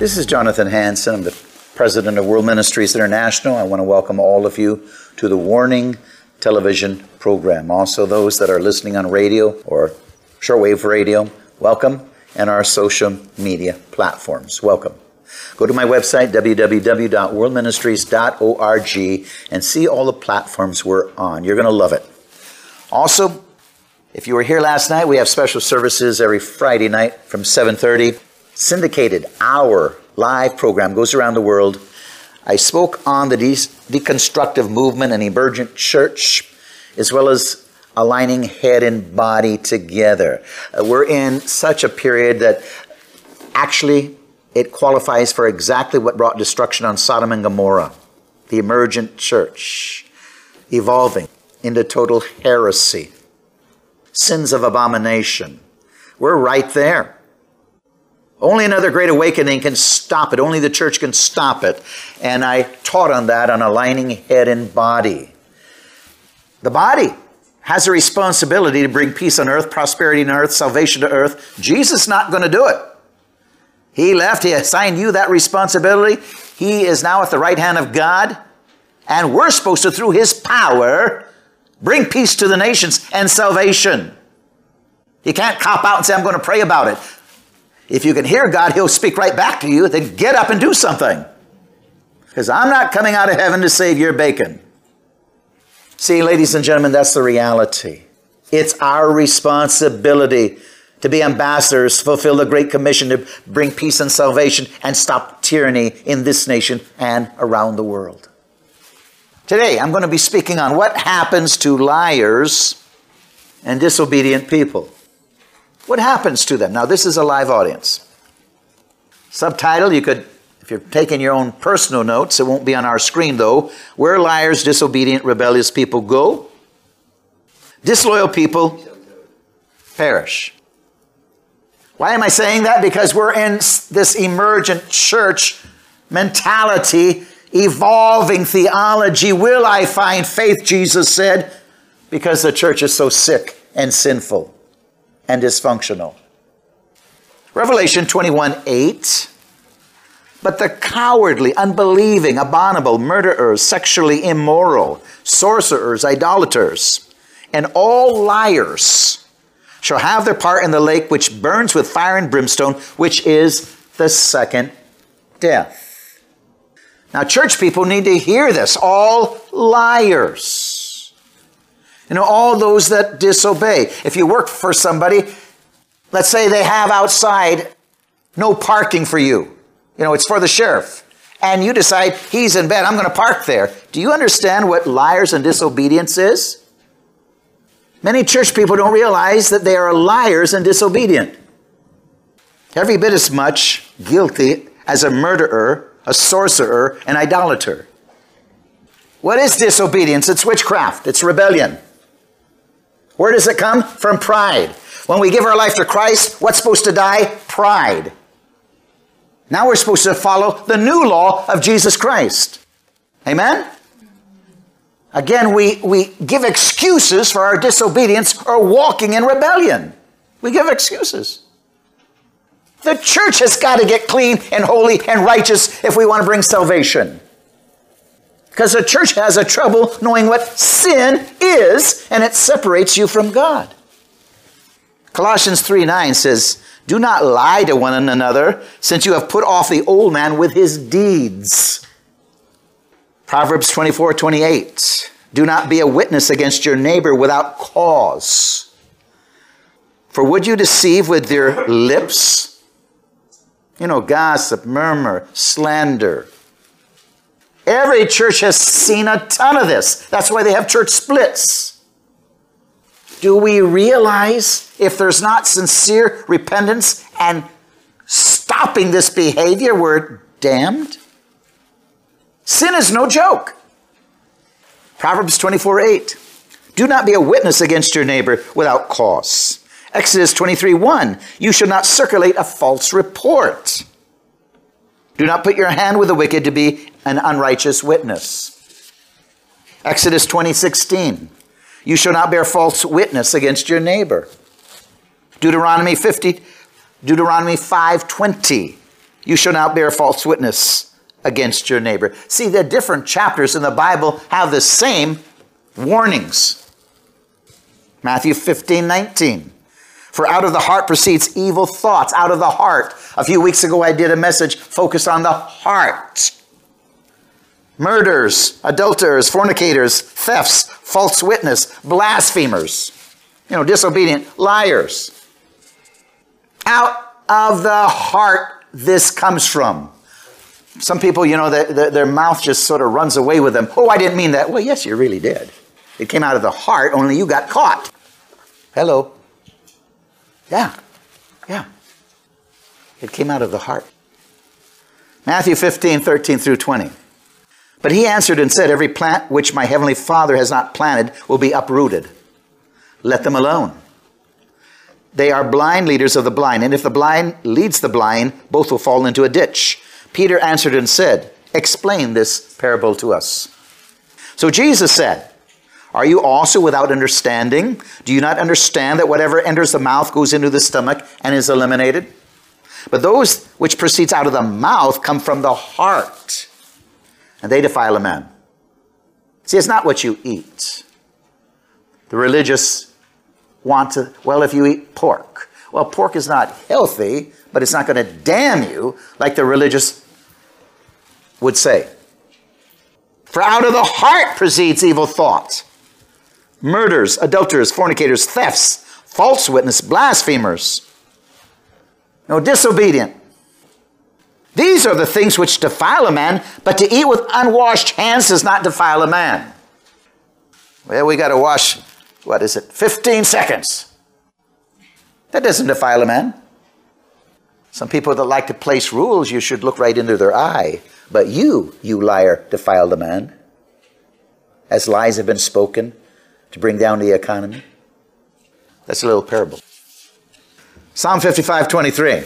This is Jonathan Hanson. I'm the president of World Ministries International. I want to welcome all of you to the Warning television program. Also, those that are listening on radio or shortwave radio, welcome and our social media platforms. Welcome. Go to my website, www.worldministries.org, and see all the platforms we're on. You're going to love it. Also, if you were here last night, we have special services every Friday night from 7:30. Syndicated hour live program goes around the world. I spoke on the de- deconstructive movement and emergent church, as well as aligning head and body together. Uh, we're in such a period that actually it qualifies for exactly what brought destruction on Sodom and Gomorrah the emergent church, evolving into total heresy, sins of abomination. We're right there. Only another great awakening can stop it. Only the church can stop it. And I taught on that on aligning head and body. The body has a responsibility to bring peace on earth, prosperity on earth, salvation to earth. Jesus is not going to do it. He left, he assigned you that responsibility. He is now at the right hand of God, and we're supposed to, through his power, bring peace to the nations and salvation. You can't cop out and say, I'm going to pray about it. If you can hear God, he'll speak right back to you, then get up and do something. Because I'm not coming out of heaven to save your bacon. See, ladies and gentlemen, that's the reality. It's our responsibility to be ambassadors, fulfill the Great Commission to bring peace and salvation and stop tyranny in this nation and around the world. Today, I'm going to be speaking on what happens to liars and disobedient people. What happens to them? Now, this is a live audience. Subtitle, you could if you're taking your own personal notes, it won't be on our screen though. Where liars, disobedient, rebellious people go, disloyal people perish. Why am I saying that? Because we're in this emergent church mentality, evolving theology. Will I find faith, Jesus said, because the church is so sick and sinful and dysfunctional. Revelation 21 8 but the cowardly, unbelieving, abominable, murderers, sexually immoral, sorcerers, idolaters, and all liars shall have their part in the lake which burns with fire and brimstone, which is the second death. Now, church people need to hear this. All liars. You know, all those that disobey. If you work for somebody, let's say they have outside no parking for you. You know, it's for the sheriff. And you decide he's in bed, I'm going to park there. Do you understand what liars and disobedience is? Many church people don't realize that they are liars and disobedient. Every bit as much guilty as a murderer, a sorcerer, an idolater. What is disobedience? It's witchcraft, it's rebellion. Where does it come? From pride. When we give our life to Christ, what's supposed to die? Pride. Now we're supposed to follow the new law of Jesus Christ. Amen? Again, we, we give excuses for our disobedience or walking in rebellion. We give excuses. The church has got to get clean and holy and righteous if we want to bring salvation. Because the church has a trouble knowing what sin is, and it separates you from God. Colossians 3 9 says, Do not lie to one another, since you have put off the old man with his deeds. Proverbs 24 28. Do not be a witness against your neighbor without cause. For would you deceive with your lips? You know, gossip, murmur, slander. Every church has seen a ton of this. That's why they have church splits. Do we realize if there's not sincere repentance and stopping this behavior, we're damned? Sin is no joke. Proverbs 24 8. Do not be a witness against your neighbor without cause. Exodus 23 1. You shall not circulate a false report. Do not put your hand with the wicked to be an unrighteous witness. Exodus 20 16. You shall not bear false witness against your neighbor. Deuteronomy 50, Deuteronomy 5:20. You shall not bear false witness against your neighbor. See, the different chapters in the Bible have the same warnings. Matthew 15, 19. For out of the heart proceeds evil thoughts, out of the heart. A few weeks ago, I did a message focused on the heart. Murders, adulterers, fornicators, thefts, false witness, blasphemers, you know, disobedient, liars. Out of the heart this comes from. Some people, you know, their, their mouth just sort of runs away with them. Oh, I didn't mean that. Well, yes, you really did. It came out of the heart, only you got caught. Hello. Yeah, yeah. It came out of the heart. Matthew 15, 13 through 20. But he answered and said, Every plant which my heavenly Father has not planted will be uprooted. Let them alone. They are blind leaders of the blind, and if the blind leads the blind, both will fall into a ditch. Peter answered and said, Explain this parable to us. So Jesus said, Are you also without understanding? Do you not understand that whatever enters the mouth goes into the stomach and is eliminated? But those which proceeds out of the mouth come from the heart and they defile a man. See, it's not what you eat. The religious want to, well, if you eat pork, well, pork is not healthy, but it's not going to damn you like the religious would say. For out of the heart proceeds evil thoughts murders, adulterers, fornicators, thefts, false witness, blasphemers, no, disobedient, these are the things which defile a man, but to eat with unwashed hands does not defile a man. Well, we got to wash, what is it, 15 seconds. That doesn't defile a man. Some people that like to place rules, you should look right into their eye. But you, you liar, defiled a man. As lies have been spoken to bring down the economy. That's a little parable. Psalm 55 23.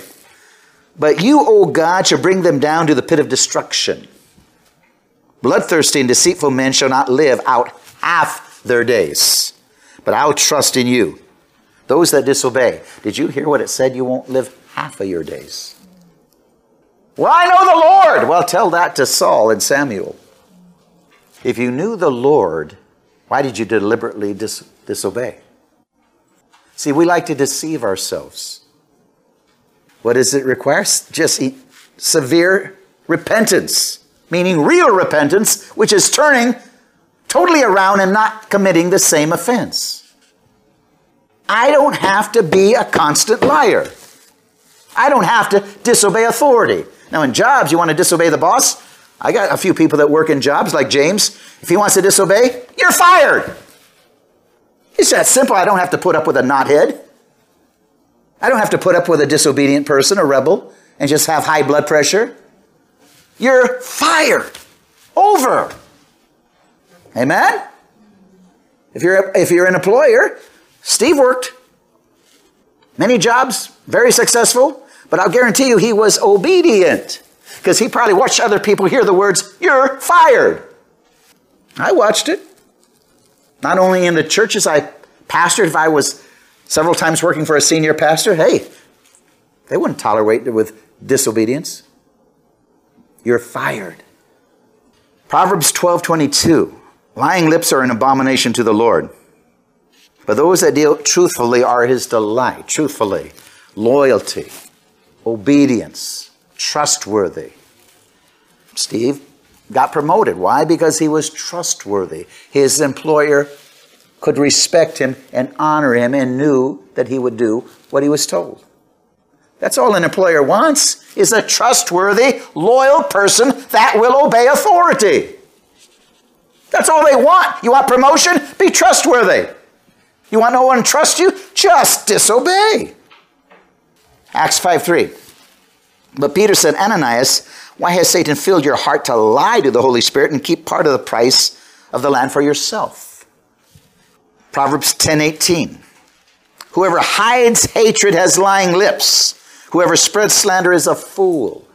But you, O God, shall bring them down to the pit of destruction. Bloodthirsty and deceitful men shall not live out half their days. But I'll trust in you. Those that disobey. Did you hear what it said? You won't live half of your days. Well, I know the Lord. Well, tell that to Saul and Samuel. If you knew the Lord, why did you deliberately dis- disobey? See, we like to deceive ourselves. What does it require? Just severe repentance, meaning real repentance, which is turning totally around and not committing the same offense. I don't have to be a constant liar. I don't have to disobey authority. Now, in jobs, you want to disobey the boss? I got a few people that work in jobs, like James. If he wants to disobey, you're fired. It's that simple. I don't have to put up with a knothead. I don't have to put up with a disobedient person, a rebel, and just have high blood pressure. You're fired. Over. Amen? If you're, if you're an employer, Steve worked many jobs, very successful, but I'll guarantee you he was obedient because he probably watched other people hear the words, You're fired. I watched it. Not only in the churches I pastored, if I was several times working for a senior pastor, hey, they wouldn't tolerate it with disobedience. You're fired. Proverbs 12 22. Lying lips are an abomination to the Lord. But those that deal truthfully are his delight. Truthfully, loyalty, obedience, trustworthy. Steve got promoted. Why? Because he was trustworthy. His employer could respect him and honor him and knew that he would do what he was told. That's all an employer wants is a trustworthy, loyal person that will obey authority. That's all they want. You want promotion? Be trustworthy. You want no one to trust you? Just disobey. Acts 5 3. But Peter said, Ananias, why has Satan filled your heart to lie to the Holy Spirit and keep part of the price of the land for yourself? Proverbs 10 18. Whoever hides hatred has lying lips. Whoever spreads slander is a fool.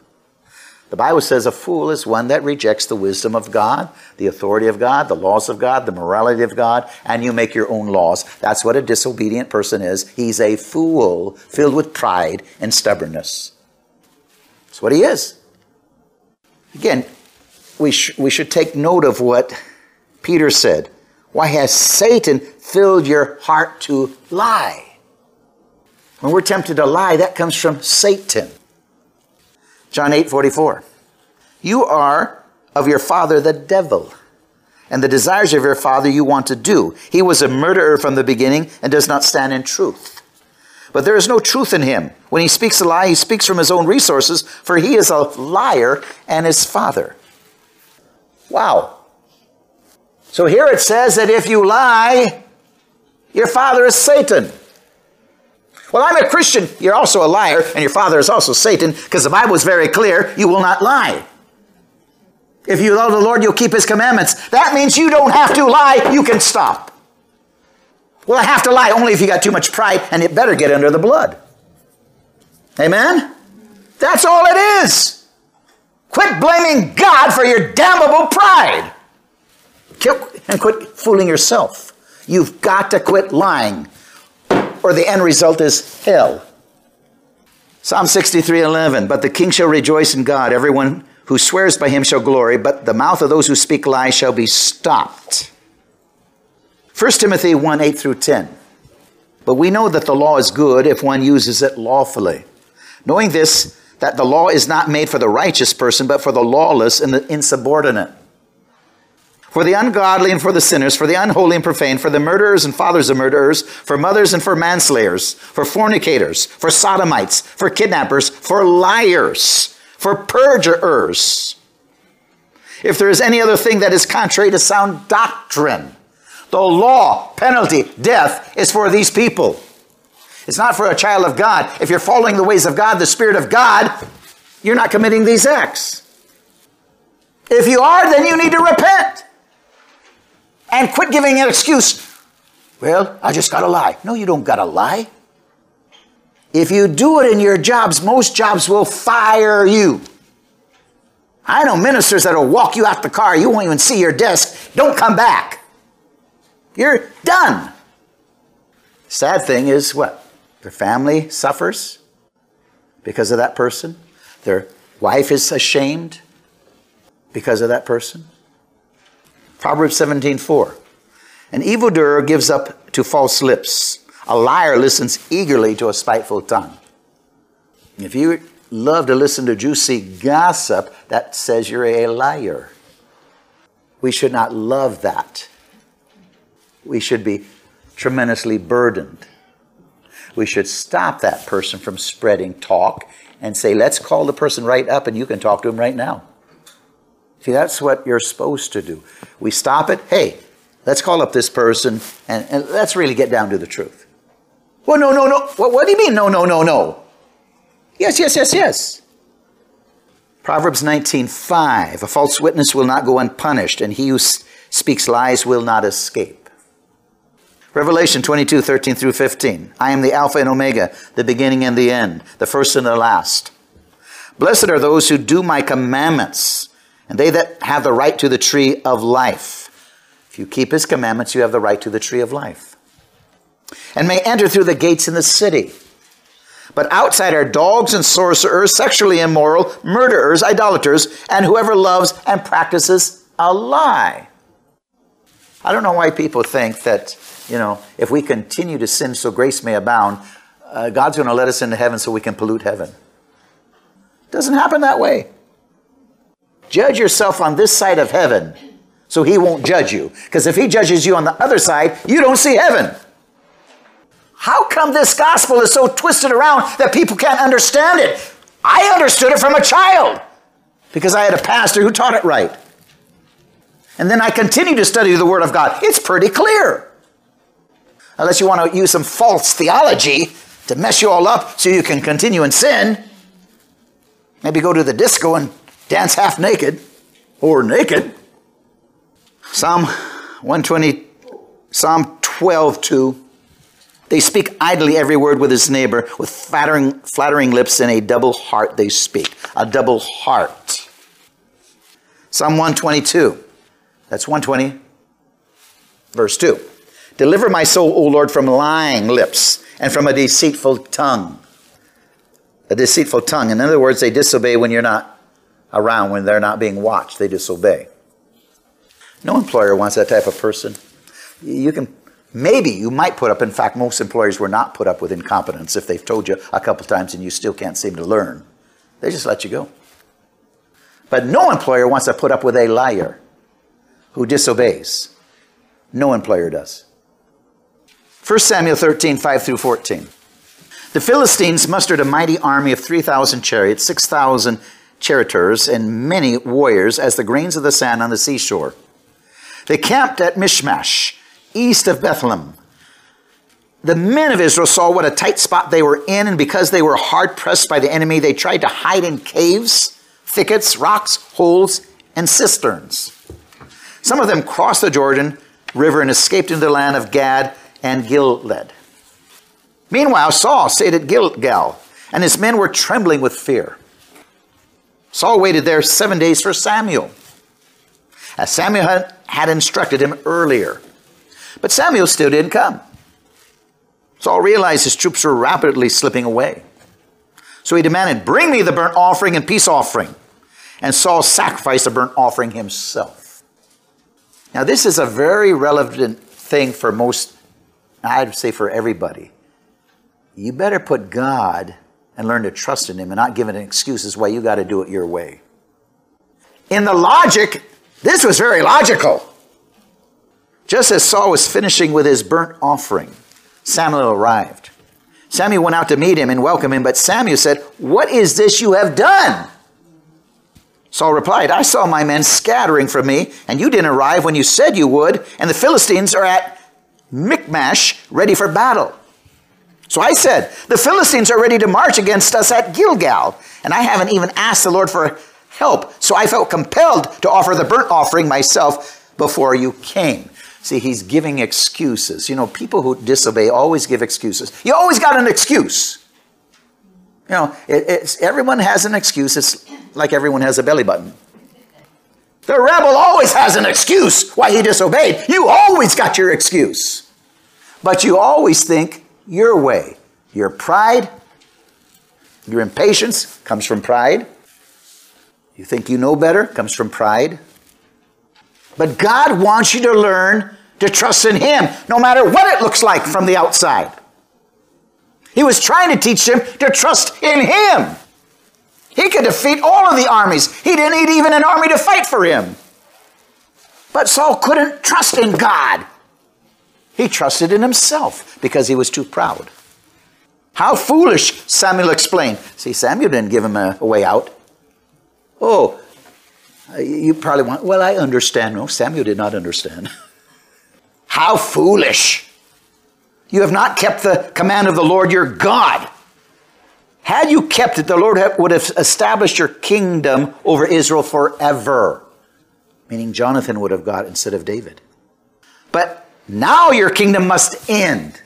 The Bible says a fool is one that rejects the wisdom of God, the authority of God, the laws of God, the morality of God, and you make your own laws. That's what a disobedient person is. He's a fool filled with pride and stubbornness. That's what he is. Again, we, sh- we should take note of what Peter said. Why has Satan filled your heart to lie? When we're tempted to lie, that comes from Satan. John 8 44. You are of your father the devil, and the desires of your father you want to do. He was a murderer from the beginning and does not stand in truth. But there is no truth in him. When he speaks a lie, he speaks from his own resources, for he is a liar and his father. Wow. So here it says that if you lie, your father is Satan. Well, I'm a Christian. You're also a liar, and your father is also Satan, because the Bible is very clear you will not lie. If you love the Lord, you'll keep his commandments. That means you don't have to lie, you can stop. Well, I have to lie only if you got too much pride, and it better get under the blood. Amen? That's all it is. Quit blaming God for your damnable pride. And quit fooling yourself. You've got to quit lying or the end result is hell. Psalm 63 11. But the king shall rejoice in God. Everyone who swears by him shall glory, but the mouth of those who speak lies shall be stopped. 1 Timothy 1 8 through 10. But we know that the law is good if one uses it lawfully. Knowing this, that the law is not made for the righteous person, but for the lawless and the insubordinate for the ungodly and for the sinners, for the unholy and profane, for the murderers and fathers of murderers, for mothers and for manslayers, for fornicators, for sodomites, for kidnappers, for liars, for perjurers. If there is any other thing that is contrary to sound doctrine, the law, penalty, death is for these people. It's not for a child of God. If you're following the ways of God, the Spirit of God, you're not committing these acts. If you are, then you need to repent and quit giving an excuse. Well, I just got to lie. No, you don't got to lie. If you do it in your jobs, most jobs will fire you. I know ministers that'll walk you out the car, you won't even see your desk. Don't come back. You're done. Sad thing is what? Their family suffers because of that person. Their wife is ashamed because of that person. Proverbs 17:4. An evildoer gives up to false lips. A liar listens eagerly to a spiteful tongue. If you love to listen to juicy gossip, that says you're a liar. We should not love that. We should be tremendously burdened. We should stop that person from spreading talk and say, let's call the person right up and you can talk to him right now. See, that's what you're supposed to do. We stop it. Hey, let's call up this person and, and let's really get down to the truth. Well, no, no, no. What, what do you mean, no, no, no, no? Yes, yes, yes, yes. Proverbs 19:5 A false witness will not go unpunished, and he who speaks lies will not escape. Revelation 22, 13 through 15. I am the Alpha and Omega, the beginning and the end, the first and the last. Blessed are those who do my commandments and they that have the right to the tree of life. If you keep his commandments, you have the right to the tree of life. And may enter through the gates in the city. But outside are dogs and sorcerers, sexually immoral, murderers, idolaters, and whoever loves and practices a lie. I don't know why people think that, you know, if we continue to sin so grace may abound, uh, God's going to let us into heaven so we can pollute heaven. It doesn't happen that way. Judge yourself on this side of heaven so he won't judge you. Because if he judges you on the other side, you don't see heaven. How come this gospel is so twisted around that people can't understand it? I understood it from a child because I had a pastor who taught it right. And then I continue to study the Word of God. It's pretty clear. Unless you want to use some false theology to mess you all up so you can continue in sin. Maybe go to the disco and dance half naked or naked. Psalm 120, Psalm 12, 2. They speak idly every word with his neighbor, with flattering, flattering lips and a double heart they speak. A double heart. Psalm 122. That's 120, verse 2. Deliver my soul, O Lord, from lying lips and from a deceitful tongue. A deceitful tongue. In other words, they disobey when you're not around, when they're not being watched. They disobey. No employer wants that type of person. You can maybe you might put up in fact most employers were not put up with incompetence if they've told you a couple times and you still can't seem to learn they just let you go but no employer wants to put up with a liar who disobeys no employer does 1 samuel 13 5 through 14 the philistines mustered a mighty army of 3000 chariots 6000 charioteers and many warriors as the grains of the sand on the seashore they camped at Michmash, east of Bethlehem. The men of Israel saw what a tight spot they were in, and because they were hard pressed by the enemy, they tried to hide in caves, thickets, rocks, holes, and cisterns. Some of them crossed the Jordan River and escaped into the land of Gad and Gilead. Meanwhile, Saul stayed at Gilgal, and his men were trembling with fear. Saul waited there seven days for Samuel as Samuel had instructed him earlier. But Samuel still didn't come. Saul realized his troops were rapidly slipping away. So he demanded, Bring me the burnt offering and peace offering. And Saul sacrificed the burnt offering himself. Now, this is a very relevant thing for most, I'd say for everybody. You better put God and learn to trust in Him and not give it excuses why you got to do it your way. In the logic, this was very logical. Just as Saul was finishing with his burnt offering, Samuel arrived. Samuel went out to meet him and welcome him, but Samuel said, What is this you have done? Saul replied, I saw my men scattering from me, and you didn't arrive when you said you would, and the Philistines are at Michmash ready for battle. So I said, The Philistines are ready to march against us at Gilgal, and I haven't even asked the Lord for help. So I felt compelled to offer the burnt offering myself before you came. See, he's giving excuses. You know, people who disobey always give excuses. You always got an excuse. You know, it, everyone has an excuse. It's like everyone has a belly button. The rebel always has an excuse why he disobeyed. You always got your excuse. But you always think your way. Your pride, your impatience comes from pride. You think you know better? Comes from pride. But God wants you to learn to trust in Him, no matter what it looks like from the outside. He was trying to teach them to trust in Him. He could defeat all of the armies. He didn't need even an army to fight for him. But Saul couldn't trust in God. He trusted in himself because he was too proud. How foolish, Samuel explained. See, Samuel didn't give him a, a way out. Oh, uh, you probably want, well, I understand. No, Samuel did not understand. How foolish! You have not kept the command of the Lord your God. Had you kept it, the Lord would have established your kingdom over Israel forever. Meaning Jonathan would have got instead of David. But now your kingdom must end.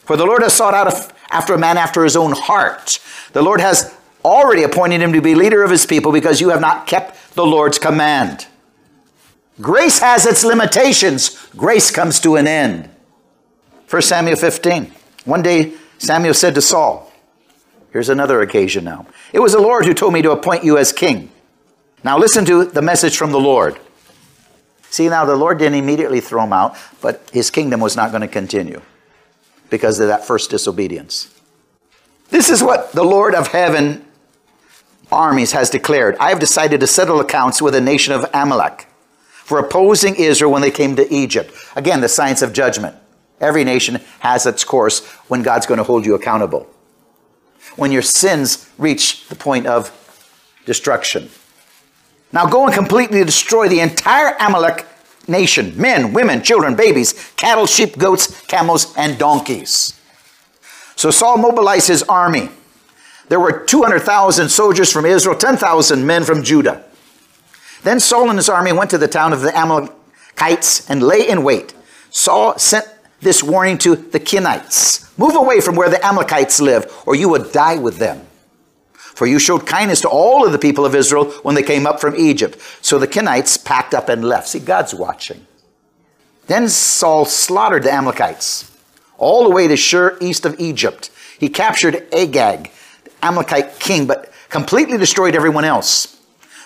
For the Lord has sought out after a man after his own heart. The Lord has already appointed him to be leader of his people because you have not kept the Lord's command. Grace has its limitations. Grace comes to an end. 1 Samuel 15. One day Samuel said to Saul, Here's another occasion now. It was the Lord who told me to appoint you as king. Now listen to the message from the Lord. See, now the Lord didn't immediately throw him out, but his kingdom was not going to continue because of that first disobedience. This is what the Lord of heaven armies has declared. I have decided to settle accounts with the nation of Amalek for opposing Israel when they came to Egypt. Again, the science of judgment. Every nation has its course when God's going to hold you accountable. When your sins reach the point of destruction. Now go and completely destroy the entire Amalek nation men, women, children, babies, cattle, sheep, goats, camels, and donkeys. So Saul mobilized his army. There were 200,000 soldiers from Israel, 10,000 men from Judah. Then Saul and his army went to the town of the Amalekites and lay in wait. Saul sent this warning to the Kenites Move away from where the Amalekites live, or you will die with them. For you showed kindness to all of the people of Israel when they came up from Egypt. So the Kenites packed up and left. See, God's watching. Then Saul slaughtered the Amalekites all the way to Shur east of Egypt. He captured Agag, the Amalekite king, but completely destroyed everyone else.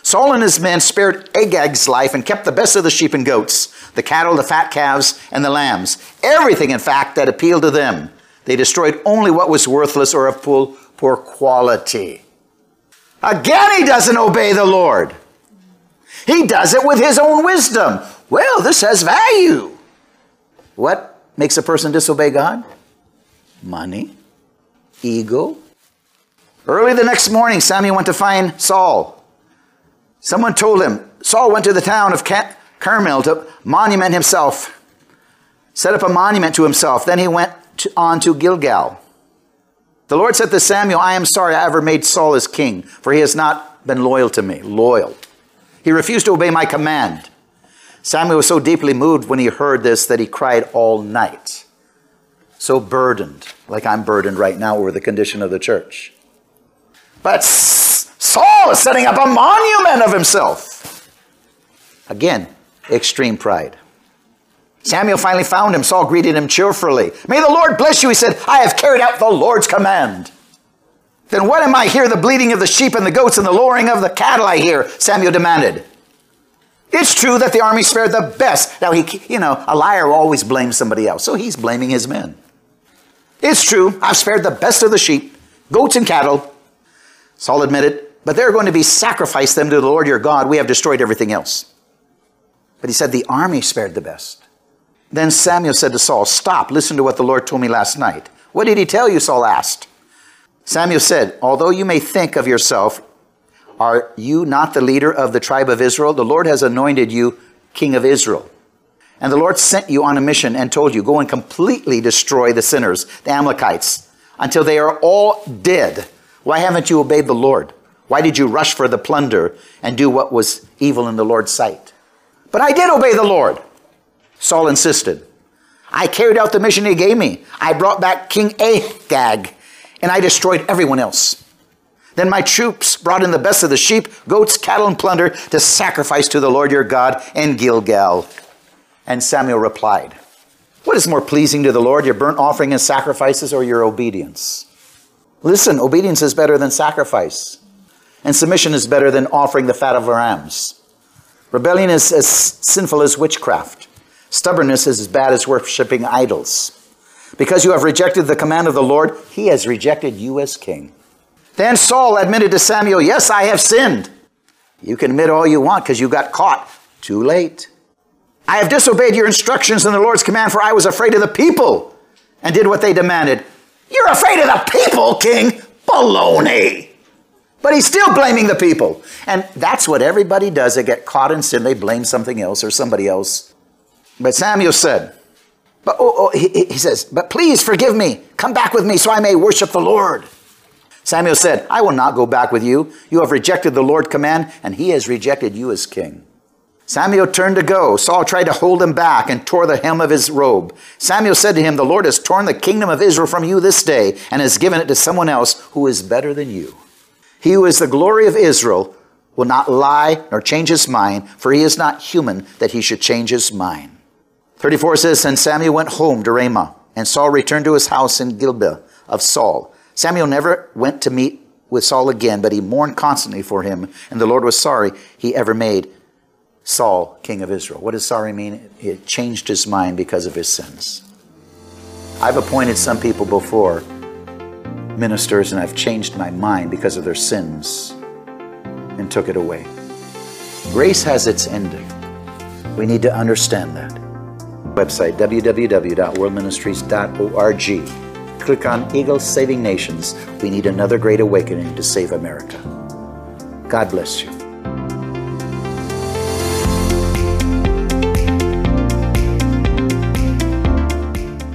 Saul and his men spared Agag's life and kept the best of the sheep and goats, the cattle, the fat calves, and the lambs. Everything, in fact, that appealed to them. They destroyed only what was worthless or of poor, poor quality. Again, he doesn't obey the Lord. He does it with his own wisdom. Well, this has value. What makes a person disobey God? Money, ego. Early the next morning, Samuel went to find Saul. Someone told him, Saul went to the town of Carmel to monument himself, set up a monument to himself. Then he went on to Gilgal. The Lord said to Samuel, I am sorry I ever made Saul his king, for he has not been loyal to me. Loyal. He refused to obey my command. Samuel was so deeply moved when he heard this that he cried all night. So burdened, like I'm burdened right now over the condition of the church. But Saul is setting up a monument of himself. Again, extreme pride. Samuel finally found him. Saul greeted him cheerfully. May the Lord bless you, he said. I have carried out the Lord's command. Then what am I hear? The bleating of the sheep and the goats and the lowing of the cattle I hear, Samuel demanded. It's true that the army spared the best. Now, he, you know, a liar always blames somebody else, so he's blaming his men. It's true, I've spared the best of the sheep, goats, and cattle. Saul admitted, but they're going to be sacrificed them to the Lord your God. We have destroyed everything else. But he said the army spared the best. Then Samuel said to Saul, Stop, listen to what the Lord told me last night. What did he tell you? Saul asked. Samuel said, Although you may think of yourself, are you not the leader of the tribe of Israel? The Lord has anointed you king of Israel. And the Lord sent you on a mission and told you, Go and completely destroy the sinners, the Amalekites, until they are all dead. Why haven't you obeyed the Lord? Why did you rush for the plunder and do what was evil in the Lord's sight? But I did obey the Lord. Saul insisted. I carried out the mission he gave me. I brought back King Agag, and I destroyed everyone else. Then my troops brought in the best of the sheep, goats, cattle, and plunder to sacrifice to the Lord your God in Gilgal. And Samuel replied, What is more pleasing to the Lord, your burnt offering and sacrifices, or your obedience? Listen, obedience is better than sacrifice, and submission is better than offering the fat of rams. Rebellion is as sinful as witchcraft. Stubbornness is as bad as worshiping idols. Because you have rejected the command of the Lord, he has rejected you as king. Then Saul admitted to Samuel, Yes, I have sinned. You can admit all you want because you got caught. Too late. I have disobeyed your instructions and the Lord's command, for I was afraid of the people and did what they demanded. You're afraid of the people, king? Baloney. But he's still blaming the people. And that's what everybody does. They get caught in sin, they blame something else or somebody else. But Samuel said, but oh, oh, he, he says, but please forgive me. Come back with me so I may worship the Lord. Samuel said, I will not go back with you. You have rejected the Lord's command, and he has rejected you as king. Samuel turned to go. Saul tried to hold him back and tore the hem of his robe. Samuel said to him, The Lord has torn the kingdom of Israel from you this day and has given it to someone else who is better than you. He who is the glory of Israel will not lie nor change his mind, for he is not human that he should change his mind. 34 says, And Samuel went home to Ramah, and Saul returned to his house in Gibeah of Saul. Samuel never went to meet with Saul again, but he mourned constantly for him, and the Lord was sorry he ever made Saul, king of Israel. What does sorry mean? It changed his mind because of his sins. I've appointed some people before ministers, and I've changed my mind because of their sins and took it away. Grace has its ending. We need to understand that. Website www.worldministries.org. Click on Eagle Saving Nations. We need another great awakening to save America. God bless you.